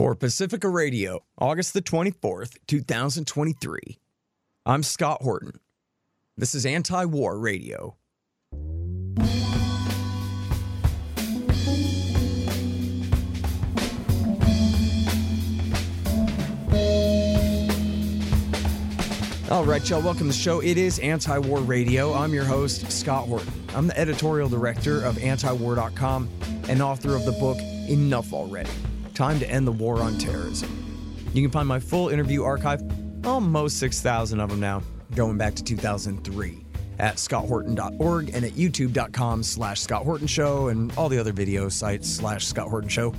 For Pacifica Radio, August the 24th, 2023, I'm Scott Horton. This is Anti War Radio. All right, y'all, welcome to the show. It is Anti War Radio. I'm your host, Scott Horton. I'm the editorial director of antiwar.com and author of the book Enough Already Time to End the War on Terrorism. You can find my full interview archive, almost 6,000 of them now, going back to 2003 at scotthorton.org and at youtube.com slash Scott Horton Show and all the other video sites slash Scott Horton Show.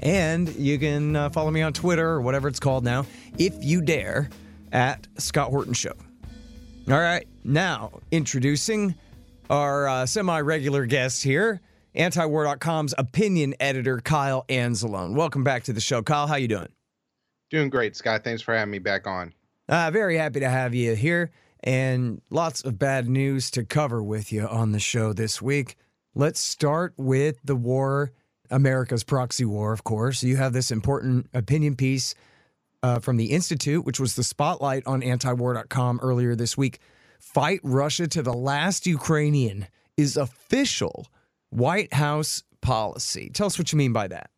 And you can uh, follow me on Twitter or whatever it's called now, if you dare, at Scott Horton Show. All right, now introducing our uh, semi regular guest here, antiwar.com's opinion editor, Kyle Anzalone. Welcome back to the show. Kyle, how you doing? Doing great, Scott. Thanks for having me back on. Uh, very happy to have you here, and lots of bad news to cover with you on the show this week. Let's start with the war, America's proxy war, of course. You have this important opinion piece uh, from the Institute, which was the spotlight on antiwar.com earlier this week. Fight Russia to the last Ukrainian is official White House policy. Tell us what you mean by that.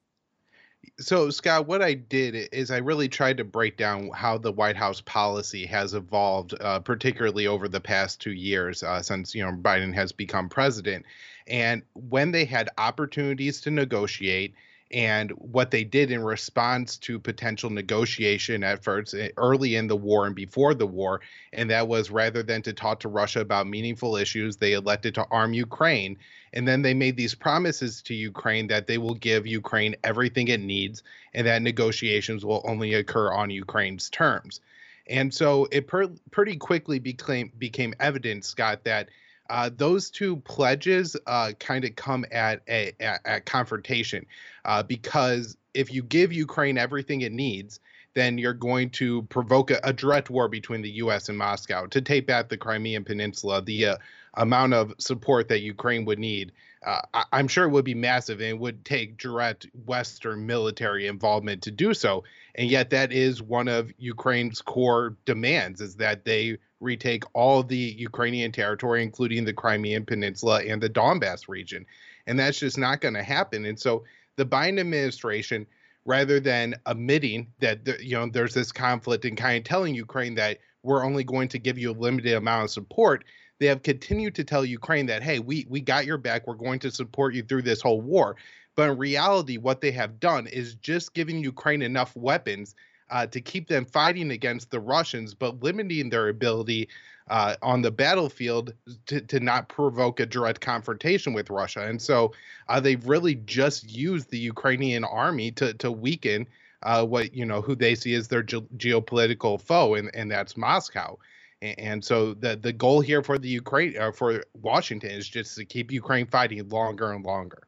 So, Scott, what I did is I really tried to break down how the White House policy has evolved, uh, particularly over the past two years uh, since you know Biden has become president, and when they had opportunities to negotiate and what they did in response to potential negotiation efforts eh, early in the war and before the war. And that was rather than to talk to Russia about meaningful issues, they elected to arm Ukraine. And then they made these promises to Ukraine that they will give Ukraine everything it needs and that negotiations will only occur on Ukraine's terms. And so it per- pretty quickly became became evident, Scott, that uh, those two pledges uh, kind of come at a at, at confrontation uh, because if you give Ukraine everything it needs, then you're going to provoke a, a, direct war between the U.S. and Moscow to take back the Crimean Peninsula. The uh, amount of support that Ukraine would need, uh, I- am sure, it would be massive and it would take direct Western military involvement to do so. And yet, that is one of Ukraine's core demands: is that they retake all the Ukrainian territory, including the Crimean Peninsula and the Donbass region. And that's just not going to happen. And so the Biden administration, rather than admitting that you know there's this conflict and kind of telling Ukraine that we're only going to give you a limited amount of support, they have continued to tell Ukraine that hey, we we got your back. We're going to support you through this whole war. But in reality, what they have done is just giving Ukraine enough weapons uh, to keep them fighting against the Russians, but limiting their ability uh, on the battlefield to, to not provoke a direct confrontation with Russia. And so uh, they've really just used the Ukrainian army to, to weaken uh, what, you know, who they see as their ge- geopolitical foe, and, and that's Moscow. And, so the, the goal here for the Ukraine, uh, for Washington is just to keep Ukraine fighting longer and longer.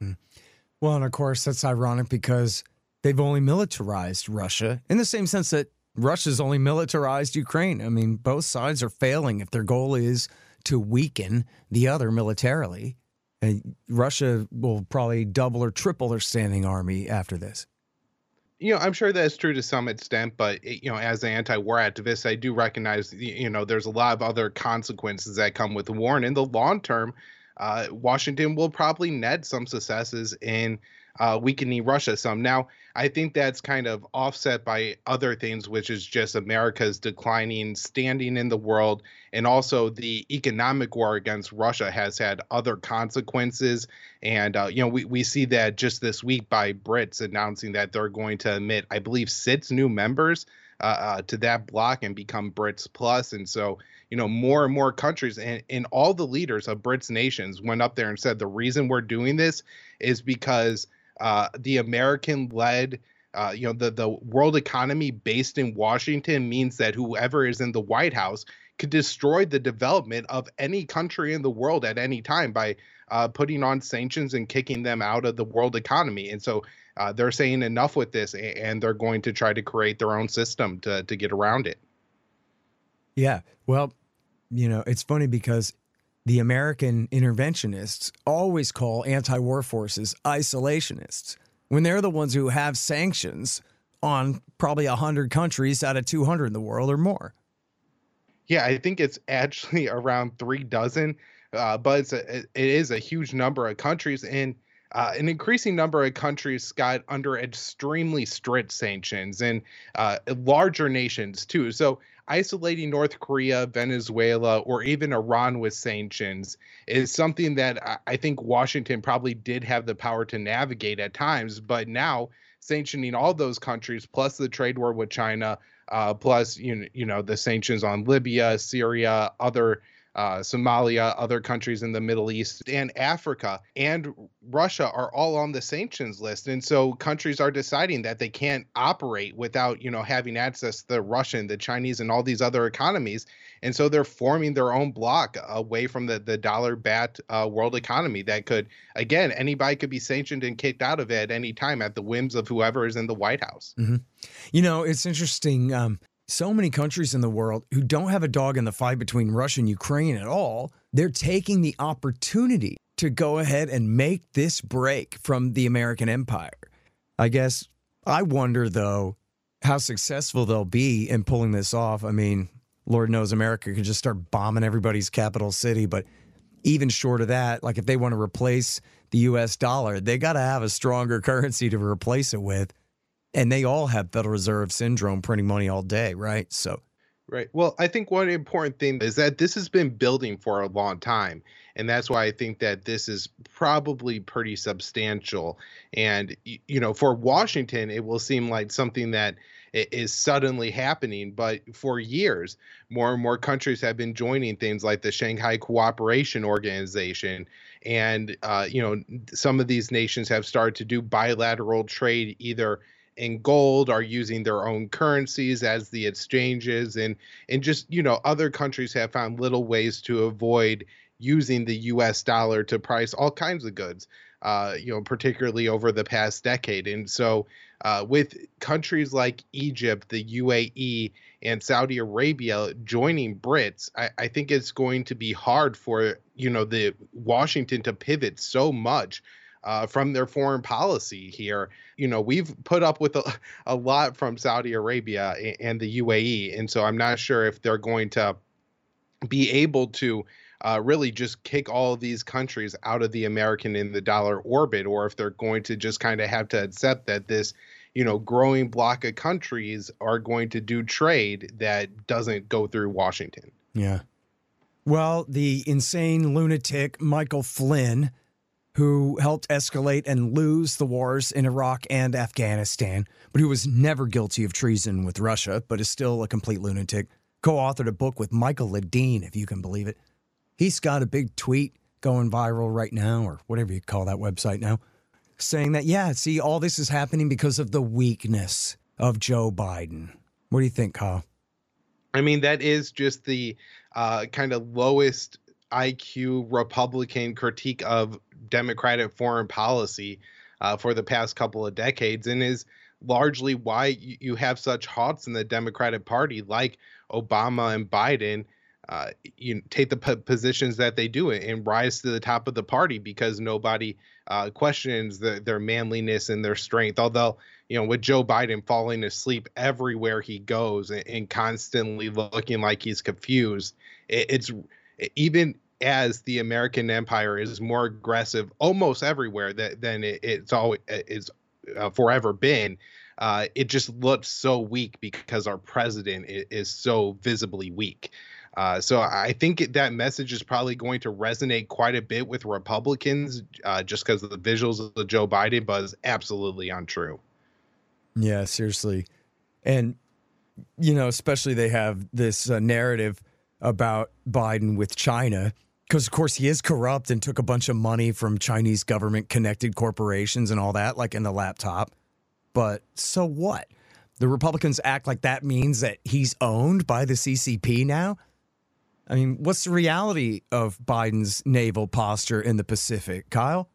Hmm. Well, and of course, that's ironic because they've only militarized Russia in the same sense that Russia's only militarized Ukraine. I mean, both sides are failing if their goal is to weaken the other militarily. And Russia will probably double or triple their standing army after this. You know, I'm sure that's true to some extent, but you know, as an anti-war activist, I do recognize you know there's a lot of other consequences that come with war, and in the long term, uh, Washington will probably net some successes in uh, weakening Russia some. Now, I think that's kind of offset by other things, which is just America's declining standing in the world. And also, the economic war against Russia has had other consequences. And, uh, you know, we, we see that just this week by BRICS announcing that they're going to admit, I believe, six new members uh, uh, to that block and become BRICS Plus. And so, you know, more and more countries and, and all the leaders of BRICS nations went up there and said the reason we're doing this is because uh, the American led uh, you know the the world economy based in Washington means that whoever is in the White House could destroy the development of any country in the world at any time by uh, putting on sanctions and kicking them out of the world economy. And so uh, they're saying enough with this, and they're going to try to create their own system to to get around it. Yeah, well, you know, it's funny because the American interventionists always call anti war forces isolationists. when they're the ones who have sanctions on probably 100 countries out of 200 in the world or more. Yeah, I think it's actually around three dozen, uh, but it's a, it is a huge number of countries and uh, an increasing number of countries got under extremely strict sanctions and uh, larger nations too. So isolating North Korea, Venezuela, or even Iran with sanctions is something that I think Washington probably did have the power to navigate at times, but now sanctioning all those countries plus the trade war with China, uh, plus you you know the sanctions on Libya, Syria, other uh, Somalia, other countries in the Middle East, and Africa and Russia are all on the sanctions list. And so countries are deciding that they can't operate without, you know, having access to the Russian, the Chinese, and all these other economies. And so they're forming their own block away from the, the dollar bat uh, world economy that could, again, anybody could be sanctioned and kicked out of it at any time at the whims of whoever is in the White House. Mm-hmm. You know, it's interesting. Um, so many countries in the world who don't have a dog in the fight between Russia and Ukraine at all, they're taking the opportunity to go ahead and make this break from the American empire. I guess I wonder, though, how successful they'll be in pulling this off. I mean, Lord knows America could just start bombing everybody's capital city, but even short of that, like if they want to replace the US dollar, they got to have a stronger currency to replace it with and they all have Federal Reserve syndrome printing money all day, right? So, right. Well, I think one important thing is that this has been building for a long time. And that's why I think that this is probably pretty substantial. And, you know, for Washington, it will seem like something that is suddenly happening. But for years, more and more countries have been joining things like the Shanghai Cooperation Organization. And, uh, you know, some of these nations have started to do bilateral trade either in gold are using their own currencies as the exchanges and and just you know other countries have found little ways to avoid using the US dollar to price all kinds of goods uh, you know particularly over the past decade. And so uh, with countries like Egypt the UAE and Saudi Arabia joining BRICS I, I think it's going to be hard for you know the Washington to pivot so much uh, from their foreign policy here. You know, we've put up with a, a lot from Saudi Arabia and the UAE. And so I'm not sure if they're going to be able to uh, really just kick all of these countries out of the American in the dollar orbit, or if they're going to just kind of have to accept that this, you know, growing block of countries are going to do trade that doesn't go through Washington. Yeah. Well, the insane lunatic Michael Flynn who helped escalate and lose the wars in Iraq and Afghanistan, but who was never guilty of treason with Russia, but is still a complete lunatic, co authored a book with Michael Ledeen, if you can believe it. He's got a big tweet going viral right now, or whatever you call that website now, saying that, yeah, see, all this is happening because of the weakness of Joe Biden. What do you think, Kyle? I mean, that is just the uh, kind of lowest IQ Republican critique of Democratic foreign policy uh, for the past couple of decades, and is largely why you have such hawks in the Democratic Party, like Obama and Biden. Uh, you take the p- positions that they do and rise to the top of the party because nobody uh, questions the, their manliness and their strength. Although, you know, with Joe Biden falling asleep everywhere he goes and, and constantly looking like he's confused, it, it's even as the American empire is more aggressive almost everywhere that than it, it's always is uh, forever been. Uh, it just looks so weak because our president is, is so visibly weak. Uh, so I think that message is probably going to resonate quite a bit with Republicans, uh, just because of the visuals of the Joe Biden, is absolutely untrue. Yeah, seriously, and you know, especially they have this uh, narrative about Biden with China because of course he is corrupt and took a bunch of money from Chinese government connected corporations and all that, like in the laptop. But so what? The Republicans act like that means that he's owned by the CCP now. I mean, what's the reality of Biden's naval posture in the Pacific, Kyle?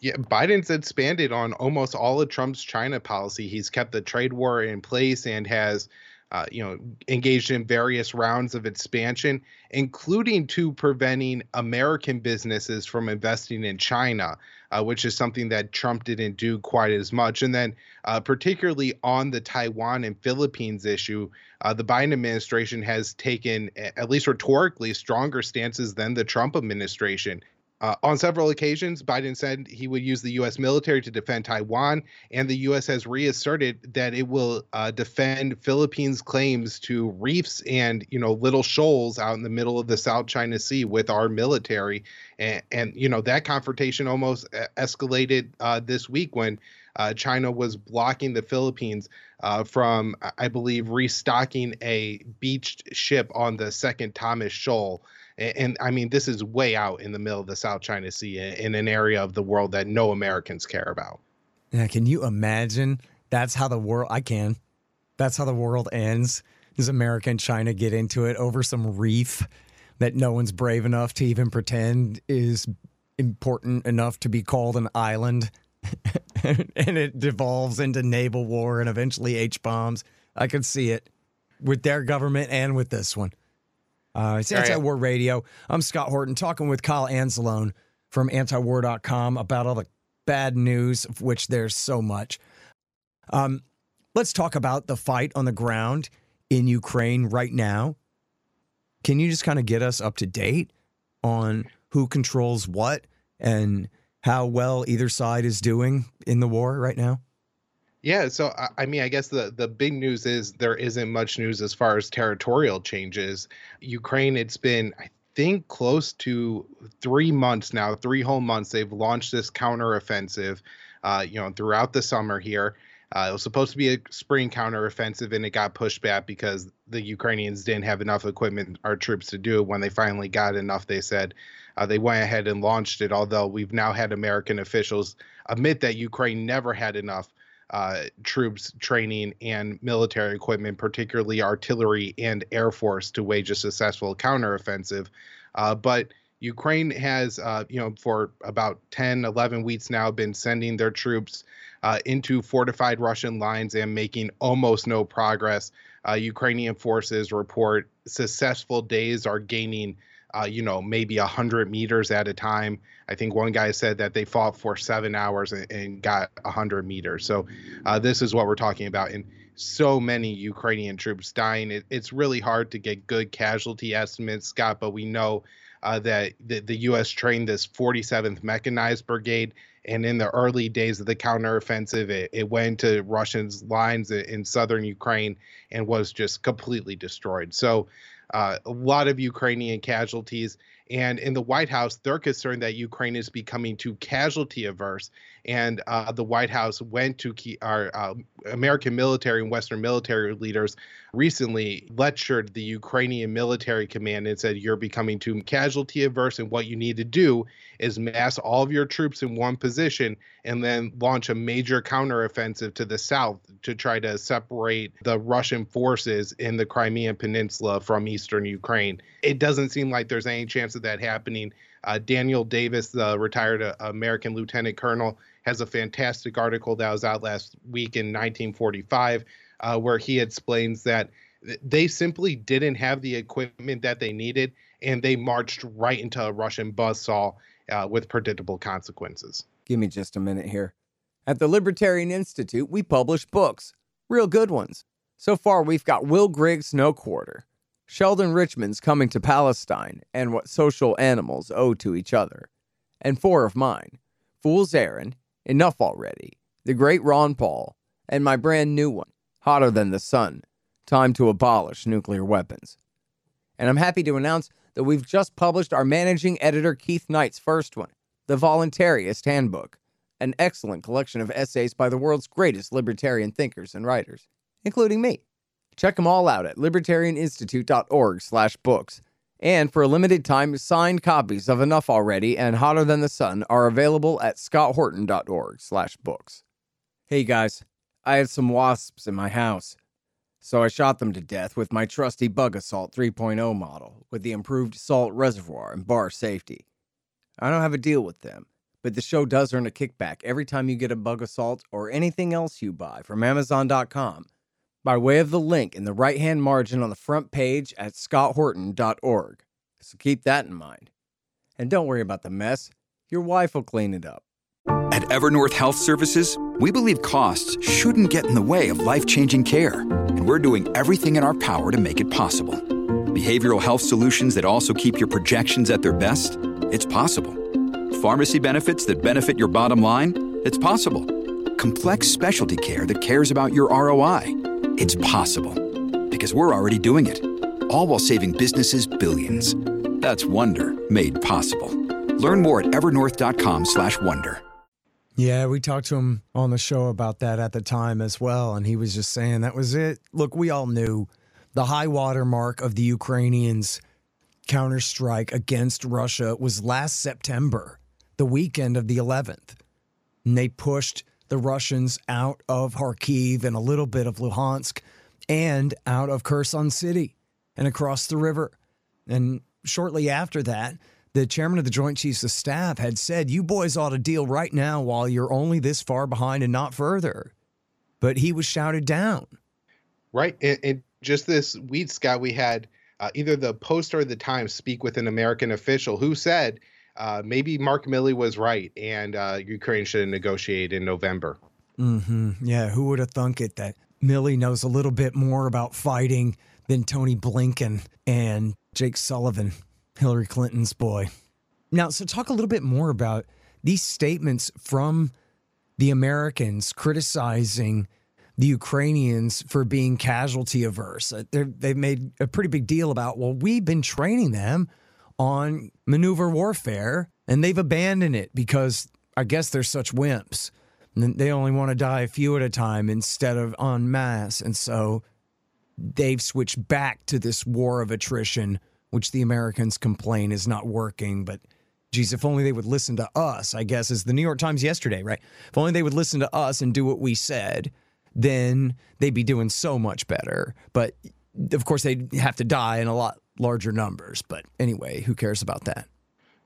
Yeah, Biden's expanded on almost all of Trump's China policy. He's kept the trade war in place and has uh, you know, engaged in various rounds of expansion, including to preventing American businesses from investing in China. uh, which is something that Trump didn't do quite as much. And then, uh, particularly on the Taiwan and Philippines issue, uh, the Biden administration has taken, at least rhetorically, stronger stances than the Trump administration. Uh, on several occasions, Biden said he would use the U.S. military to defend Taiwan, and the U.S. has reasserted that it will uh, defend Philippines' claims to reefs and you know little shoals out in the middle of the South China Sea with our military, and, and you know that confrontation almost uh, escalated uh, this week when uh, China was blocking the Philippines uh, from, I believe, restocking a beached ship on the second Thomas Shoal. And, I mean, this is way out in the middle of the South China Sea in, in an area of the world that no Americans care about. Yeah, can you imagine? That's how the world. I can. That's how the world ends. Does America and China get into it over some reef that no one's brave enough to even pretend is important enough to be called an island? and it devolves into naval war and eventually H bombs. I could see it with their government and with this one. Uh, it's Anti War Radio. I'm Scott Horton talking with Kyle Anzalone from antiwar.com about all the bad news, of which there's so much. Um, let's talk about the fight on the ground in Ukraine right now. Can you just kind of get us up to date on who controls what and how well either side is doing in the war right now? Yeah, so I mean, I guess the the big news is there isn't much news as far as territorial changes. Ukraine, it's been I think close to three months now, three whole months. They've launched this counteroffensive, uh, you know, throughout the summer here. Uh, it was supposed to be a spring counteroffensive, and it got pushed back because the Ukrainians didn't have enough equipment, our troops, to do it. When they finally got enough, they said uh, they went ahead and launched it. Although we've now had American officials admit that Ukraine never had enough uh, troops training and military equipment, particularly artillery and air force, to wage a successful counteroffensive. Uh, but Ukraine has, uh, you know, for about 10, 11 weeks now, been sending their troops uh, into fortified Russian lines and making almost no progress. Uh, Ukrainian forces report successful days are gaining uh, you know, maybe 100 meters at a time. I think one guy said that they fought for seven hours and, and got 100 meters. So uh, this is what we're talking about. And so many Ukrainian troops dying. It, it's really hard to get good casualty estimates, Scott, but we know uh, that the, the U.S. trained this 47th Mechanized Brigade. And in the early days of the counteroffensive, it, it went to Russians' lines in southern Ukraine and was just completely destroyed. So uh, a lot of Ukrainian casualties. And in the White House, they're concerned that Ukraine is becoming too casualty averse. And uh, the White House went to key, our uh, American military and Western military leaders recently lectured the Ukrainian military command and said, You're becoming too casualty averse. And what you need to do is mass all of your troops in one position and then launch a major counteroffensive to the south to try to separate the Russian forces in the Crimean Peninsula from eastern Ukraine. It doesn't seem like there's any chance of that happening. Uh, Daniel Davis, the retired uh, American lieutenant colonel, has a fantastic article that was out last week in 1945 uh, where he explains that they simply didn't have the equipment that they needed and they marched right into a Russian buzzsaw uh, with predictable consequences. Give me just a minute here. At the Libertarian Institute, we publish books, real good ones. So far, we've got Will Grigg's No Quarter, Sheldon Richman's Coming to Palestine, and What Social Animals Owe to Each Other, and four of mine. Fool's Errand, Enough Already, The Great Ron Paul, and my brand new one, Hotter Than the Sun. Time to Abolish Nuclear Weapons. And I'm happy to announce that we've just published our managing editor Keith Knight's first one, The Voluntarist Handbook, an excellent collection of essays by the world's greatest libertarian thinkers and writers, including me. Check them all out at libertarianinstitute.org/books. And for a limited time, signed copies of Enough Already and Hotter Than the Sun are available at scotthorton.org/books. Hey guys, I have some wasps in my house. So I shot them to death with my trusty Bug-A-Salt 3.0 model with the improved salt reservoir and bar safety. I don't have a deal with them, but the show does earn a kickback every time you get a Bug-A-Salt or anything else you buy from Amazon.com by way of the link in the right hand margin on the front page at scotthorton.org. So keep that in mind. And don't worry about the mess, your wife will clean it up. At Evernorth Health Services, we believe costs shouldn't get in the way of life changing care, and we're doing everything in our power to make it possible. Behavioral health solutions that also keep your projections at their best? It's possible. Pharmacy benefits that benefit your bottom line? It's possible. Complex specialty care that cares about your ROI? It's possible. Because we're already doing it. All while saving businesses billions. That's Wonder made possible. Learn more at evernorth.com/wonder. Yeah, we talked to him on the show about that at the time as well, and he was just saying that was it. Look, we all knew the high water mark of the Ukrainians' counterstrike against Russia was last September, the weekend of the 11th. And they pushed the Russians out of Kharkiv and a little bit of Luhansk and out of Kherson City and across the river. And shortly after that, the chairman of the Joint Chiefs of Staff had said, You boys ought to deal right now while you're only this far behind and not further. But he was shouted down. Right. And, and just this week, Scott, we had uh, either the Post or the Times speak with an American official who said uh, maybe Mark Milley was right and uh, Ukraine should negotiate in November. Mm-hmm. Yeah. Who would have thunk it that Milley knows a little bit more about fighting than Tony Blinken and Jake Sullivan? Hillary Clinton's boy. Now, so talk a little bit more about these statements from the Americans criticizing the Ukrainians for being casualty averse. Uh, they have made a pretty big deal about, well, we've been training them on maneuver warfare and they've abandoned it because I guess they're such wimps. And they only want to die a few at a time instead of en masse. And so they've switched back to this war of attrition which the Americans complain is not working. But geez, if only they would listen to us, I guess, as the New York Times yesterday, right? If only they would listen to us and do what we said, then they'd be doing so much better. But of course, they'd have to die in a lot larger numbers. But anyway, who cares about that?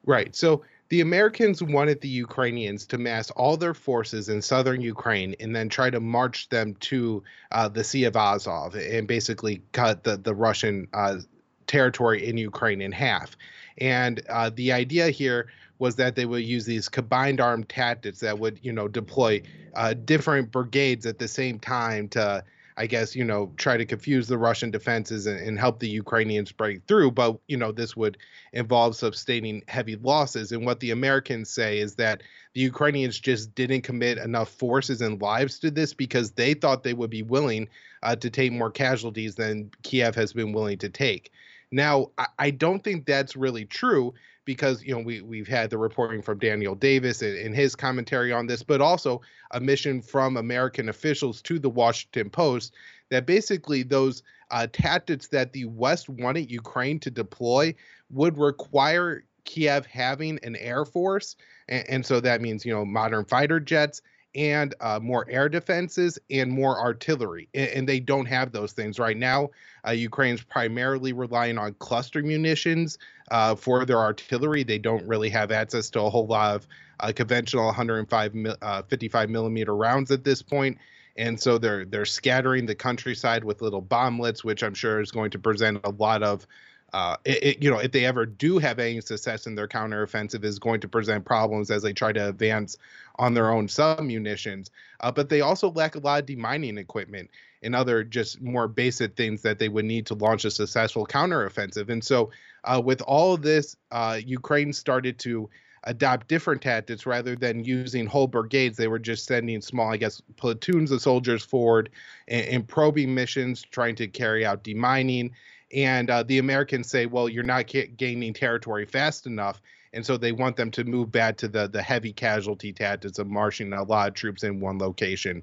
Right. So the Americans wanted the Ukrainians to mass all their forces in southern Ukraine and then try to march them to uh, the Sea of Azov and basically cut the, the Russian uh, territory in Ukraine in half. And uh, the idea here was that they would use these combined armed tactics that would, you know, deploy uh, different brigades at the same time to, I guess, you know, try to confuse the Russian defenses and, and help the Ukrainians break through. But, you know, this would involve sustaining heavy losses. And what the Americans say is that the Ukrainians just didn't commit enough forces and lives to this because they thought they would be willing uh, to take more casualties than Kiev has been willing to take. Now, I, I don't think that's really true because you know we we've had the reporting from Daniel Davis and, and, his commentary on this, but also a mission from American officials to the Washington Post that basically those uh, tactics that the West wanted Ukraine to deploy would require Kiev having an air force, and, and so that means you know modern fighter jets and uh, more air defenses and more artillery. And, and, they don't have those things right now. Uh, Ukraine's primarily relying on cluster munitions uh, for their artillery. They don't really have access to a whole lot of uh, conventional 105 uh, 55 millimeter rounds at this point. And so they're they're scattering the countryside with little bomblets, which I'm sure is going to present a lot of uh, it, it, you know, if they ever do have any success in their counteroffensive, is going to present problems as they try to advance on their own sub munitions. Uh, but they also lack a lot of demining equipment and other just more basic things that they would need to launch a successful counteroffensive. And so, uh, with all of this, uh, Ukraine started to adopt different tactics rather than using whole brigades. They were just sending small, I guess, platoons of soldiers forward and, probing missions, trying to carry out demining and uh, the Americans say, well, you're not gaining territory fast enough, and so they want them to move back to the the heavy casualty tactics of marching a lot of troops in one location.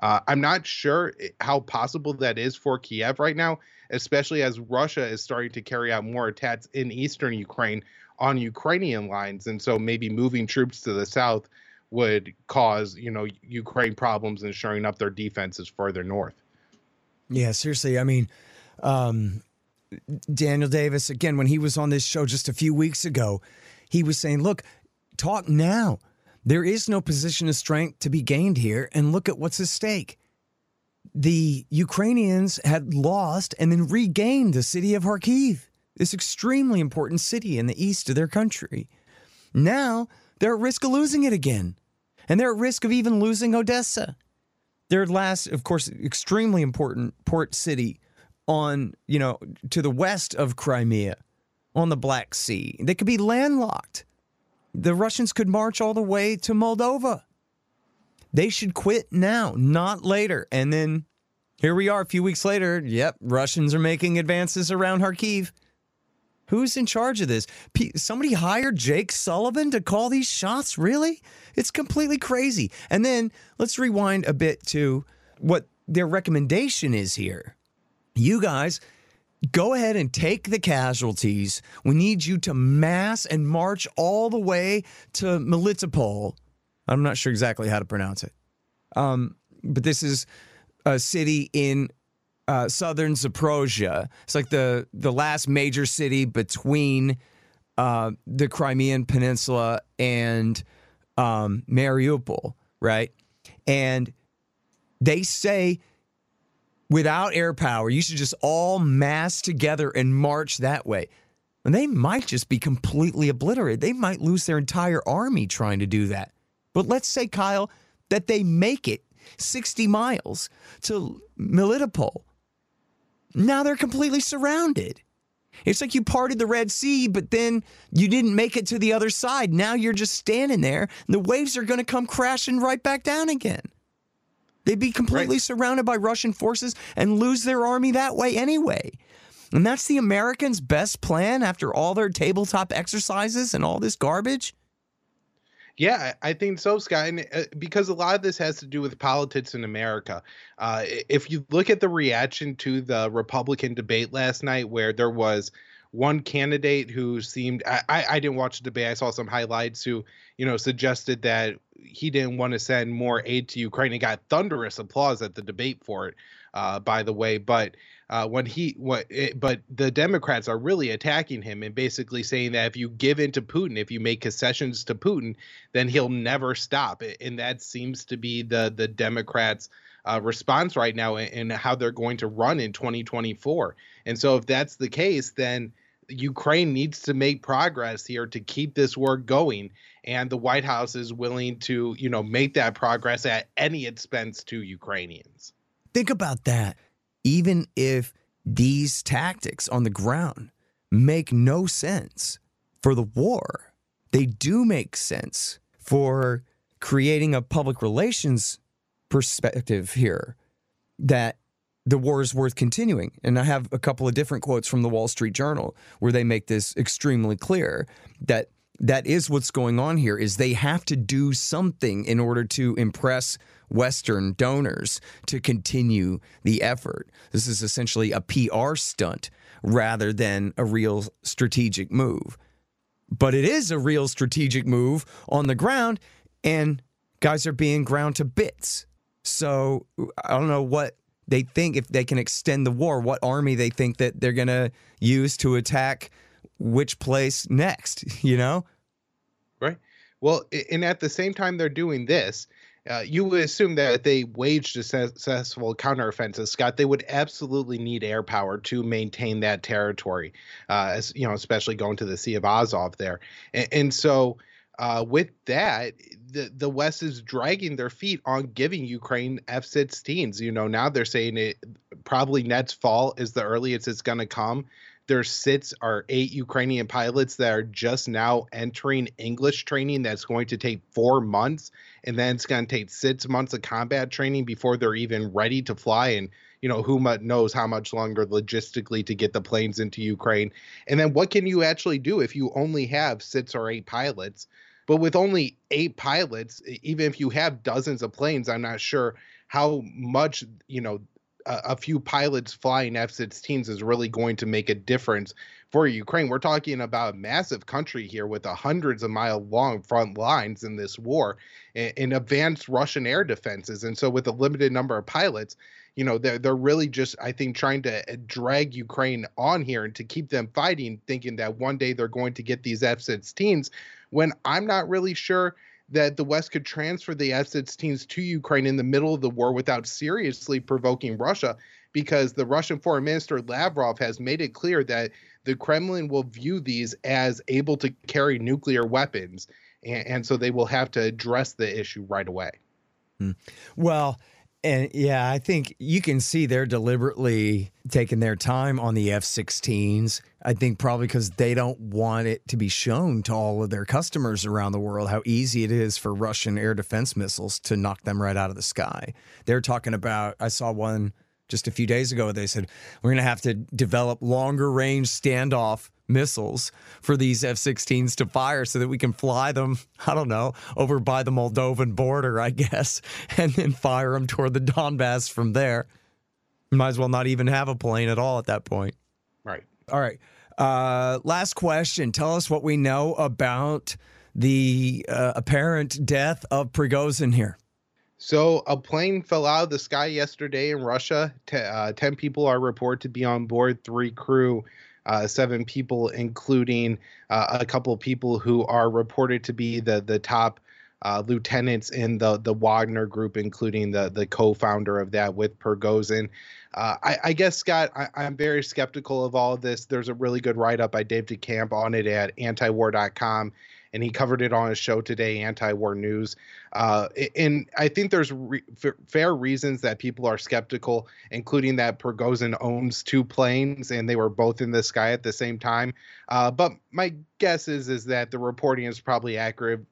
Uh, I'm not sure how possible that is for Kiev right now, especially as Russia is starting to carry out more attacks in eastern Ukraine on Ukrainian lines, and so maybe moving troops to the south would cause you know Ukraine problems and shoring up their defenses further north. Yeah, seriously. I mean, um, Daniel Davis, again, when he was on this show just a few weeks ago, he was saying, look, talk now. There is no position of strength to be gained here. And look at what's at stake. The Ukrainians had lost and then regained the city of Kharkiv, this extremely important city in the east of their country. Now they're at risk of losing it again. And they're at risk of even losing Odessa. Their last, of course, extremely important port city on, you know, to the west of Crimea on the Black Sea. They could be landlocked. The Russians could march all the way to Moldova. They should quit now, not later. And then here we are a few weeks later. Yep, Russians are making advances around Kharkiv. Who's in charge of this? somebody hired Jake Sullivan to call these shots? Really? It's completely crazy. And then let's rewind a bit to what their recommendation is here. You guys go ahead and take the casualties. We need you to mass and march all the way to Melitopol. I'm not sure exactly how to pronounce it. Um, but this is a city in uh, southern Zaporozhye. It's like the the last major city between uh, the Crimean Peninsula and um, Mariupol, right? And they say without air power, you should just all mass together and march that way. And they might just be completely obliterated. They might lose their entire army trying to do that. But let's say, Kyle, that they make it 60 miles to Melitopol now they're completely surrounded. It's like you parted the Red Sea, but then you didn't make it to the other side. Now you're just standing there, and the waves are going to come crashing right back down again. They'd be completely right. surrounded by Russian forces and lose their army that way anyway. And that's the Americans' best plan after all their tabletop exercises and all this garbage. Yeah, I think so, Scott. And uh, because a lot of this has to do with politics in America. Uh, if you look at the reaction to the Republican debate last night, where there was one candidate who seemed I, I didn't watch the debate. I saw some highlights who, you know, suggested that he didn't want to send more aid to Ukraine and got thunderous applause at the debate for it, uh, by the way. But uh, when he what it, but the Democrats are really attacking him and basically saying that if you give in to Putin, if you make concessions to Putin, then he'll never stop. And that seems to be the the Democrats' uh, response right now and how they're going to run in 2024. And so if that's the case, then Ukraine needs to make progress here to keep this war going, and the White House is willing to, you know, make that progress at any expense to Ukrainians. Think about that even if these tactics on the ground make no sense for the war, they do make sense for creating a public relations perspective here that the war is worth continuing. And I have a couple of different quotes from the Wall Street Journal where they make this extremely clear that that is what's going on here is they have to do something in order to impress Western donors to continue the effort. This is essentially a PR stunt rather than a real strategic move. But it is a real strategic move on the ground, and guys are being ground to bits. So I don't know what they think if they can extend the war, what army they think that they're going to use to attack which place next, you know? Right. Well, and at the same time they're doing this, uh, you would assume that they waged a successful counteroffensive, Scott, they would absolutely need air power to maintain that territory, uh, as you know, especially going to the Sea of Azov there. And, and so, uh, with that, the the West is dragging their feet on giving Ukraine F-16s. You know, now they're saying it probably next fall is the earliest it's going to come there sits are eight Ukrainian pilots that are just now entering English training that's going to take four months. And then it's going to take six months of combat training before they're even ready to fly. And, you know, who knows how much longer logistically to get the planes into Ukraine. And then what can you actually do if you only have six or eight pilots? But with only eight pilots, even if you have dozens of planes, I'm not sure how much, you know, a, few pilots flying F-16s is really going to make a difference for Ukraine. We're talking about a massive country here with a hundreds of mile long front lines in this war and, advanced Russian air defenses. And so with a limited number of pilots, you know, they're, they're really just, I think, trying to uh, drag Ukraine on here and to keep them fighting, thinking that one day they're going to get these F-16s when I'm not really sure – that the West could transfer the F-16s to Ukraine in the middle of the war without seriously provoking Russia, because the Russian Foreign Minister Lavrov has made it clear that the Kremlin will view these as able to carry nuclear weapons. and, and so they will have to address the issue right away. Hmm. Well, and yeah, I think you can see they're deliberately taking their time on the F 16s. I think probably because they don't want it to be shown to all of their customers around the world how easy it is for Russian air defense missiles to knock them right out of the sky. They're talking about, I saw one just a few days ago, they said, we're going to have to develop longer range standoff missiles for these F 16s to fire so that we can fly them, I don't know, over by the Moldovan border, I guess, and then fire them toward the Donbass from there. Might as well not even have a plane at all at that point. Right. All right. Uh, last question. Tell us what we know about the uh, apparent death of Prigozhin here. So, a plane fell out of the sky yesterday in Russia. T- uh, 10 people are reported to be on board, three crew uh, seven people, including uh, a couple of people who are reported to be the the top uh, lieutenants in the the Wagner group, including the the co-founder of that with Prigozhin. Uh, I, I, guess Scott, I, am very skeptical of all of this. There's a really good write up by Dave DeCamp on it at antiwar.com and he covered it on his show today, Anti-War News. Uh, and I think there's re- fair reasons that people are skeptical, including that Prigozhin owns two planes and they were both in the sky at the same time. Uh, but my guess is is that the reporting is probably accurate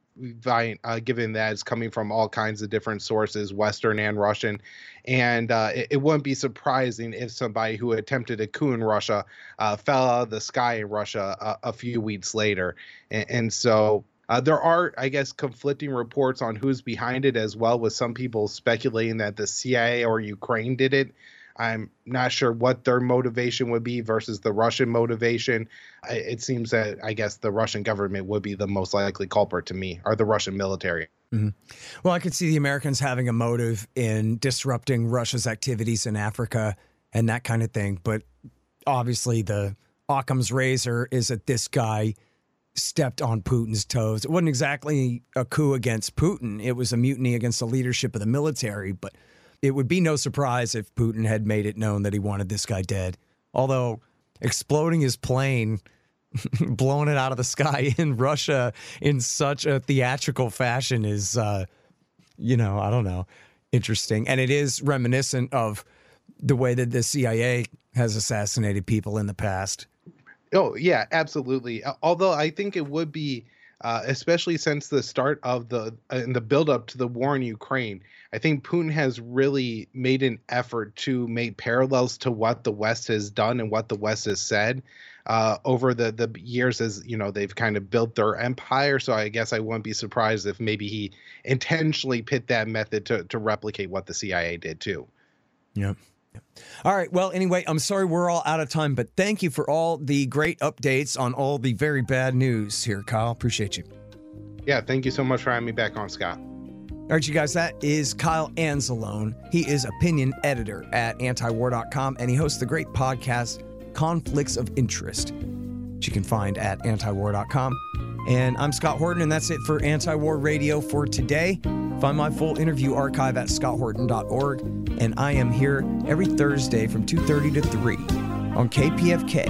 uh, given that it's coming from all kinds of different sources, Western and Russian. And uh, it, it, wouldn't be surprising if somebody who attempted a coup in Russia uh, fell out of the sky in Russia a, a few weeks later. And, and so uh, there are, I guess, conflicting reports on who's behind it as well, with some people speculating that the CIA or Ukraine did it. I'm not sure what their motivation would be versus the Russian motivation. It seems that I guess the Russian government would be the most likely culprit to me, or the Russian military. Mm-hmm. Well, I could see the Americans having a motive in disrupting Russia's activities in Africa and that kind of thing. But obviously, the Occam's razor is that this guy stepped on Putin's toes. It wasn't exactly a coup against Putin, it was a mutiny against the leadership of the military. But it would be no surprise if Putin had made it known that he wanted this guy dead. Although exploding his plane, blowing it out of the sky in Russia in such a theatrical fashion is, uh, you know, I don't know, interesting. And it is reminiscent of the way that the CIA has assassinated people in the past. Oh, yeah, absolutely. Although I think it would be uh, especially since the start of the uh, in the buildup to the war in Ukraine. I think Putin has really made an effort to make parallels to what the West has done and what the West has said uh, over the the years as you know they've kind of built their empire. So I guess I wouldn't be surprised if maybe he intentionally pit that method to to replicate what the CIA did too. Yep. All right. Well, anyway, I'm sorry we're all out of time, but thank you for all the great updates on all the very bad news here, Kyle. Appreciate you. Yeah. Thank you so much for having me back on, Scott. All right, you guys, that is Kyle Anzalone. He is opinion editor at antiwar.com and he hosts the great podcast Conflicts of Interest, which you can find at antiwar.com. And I'm Scott Horton, and that's it for Anti War Radio for today. Find my full interview archive at scotthorton.org. And I am here every Thursday from 2.30 to 3 on KPFK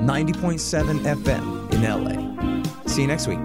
90.7 FM in LA. See you next week.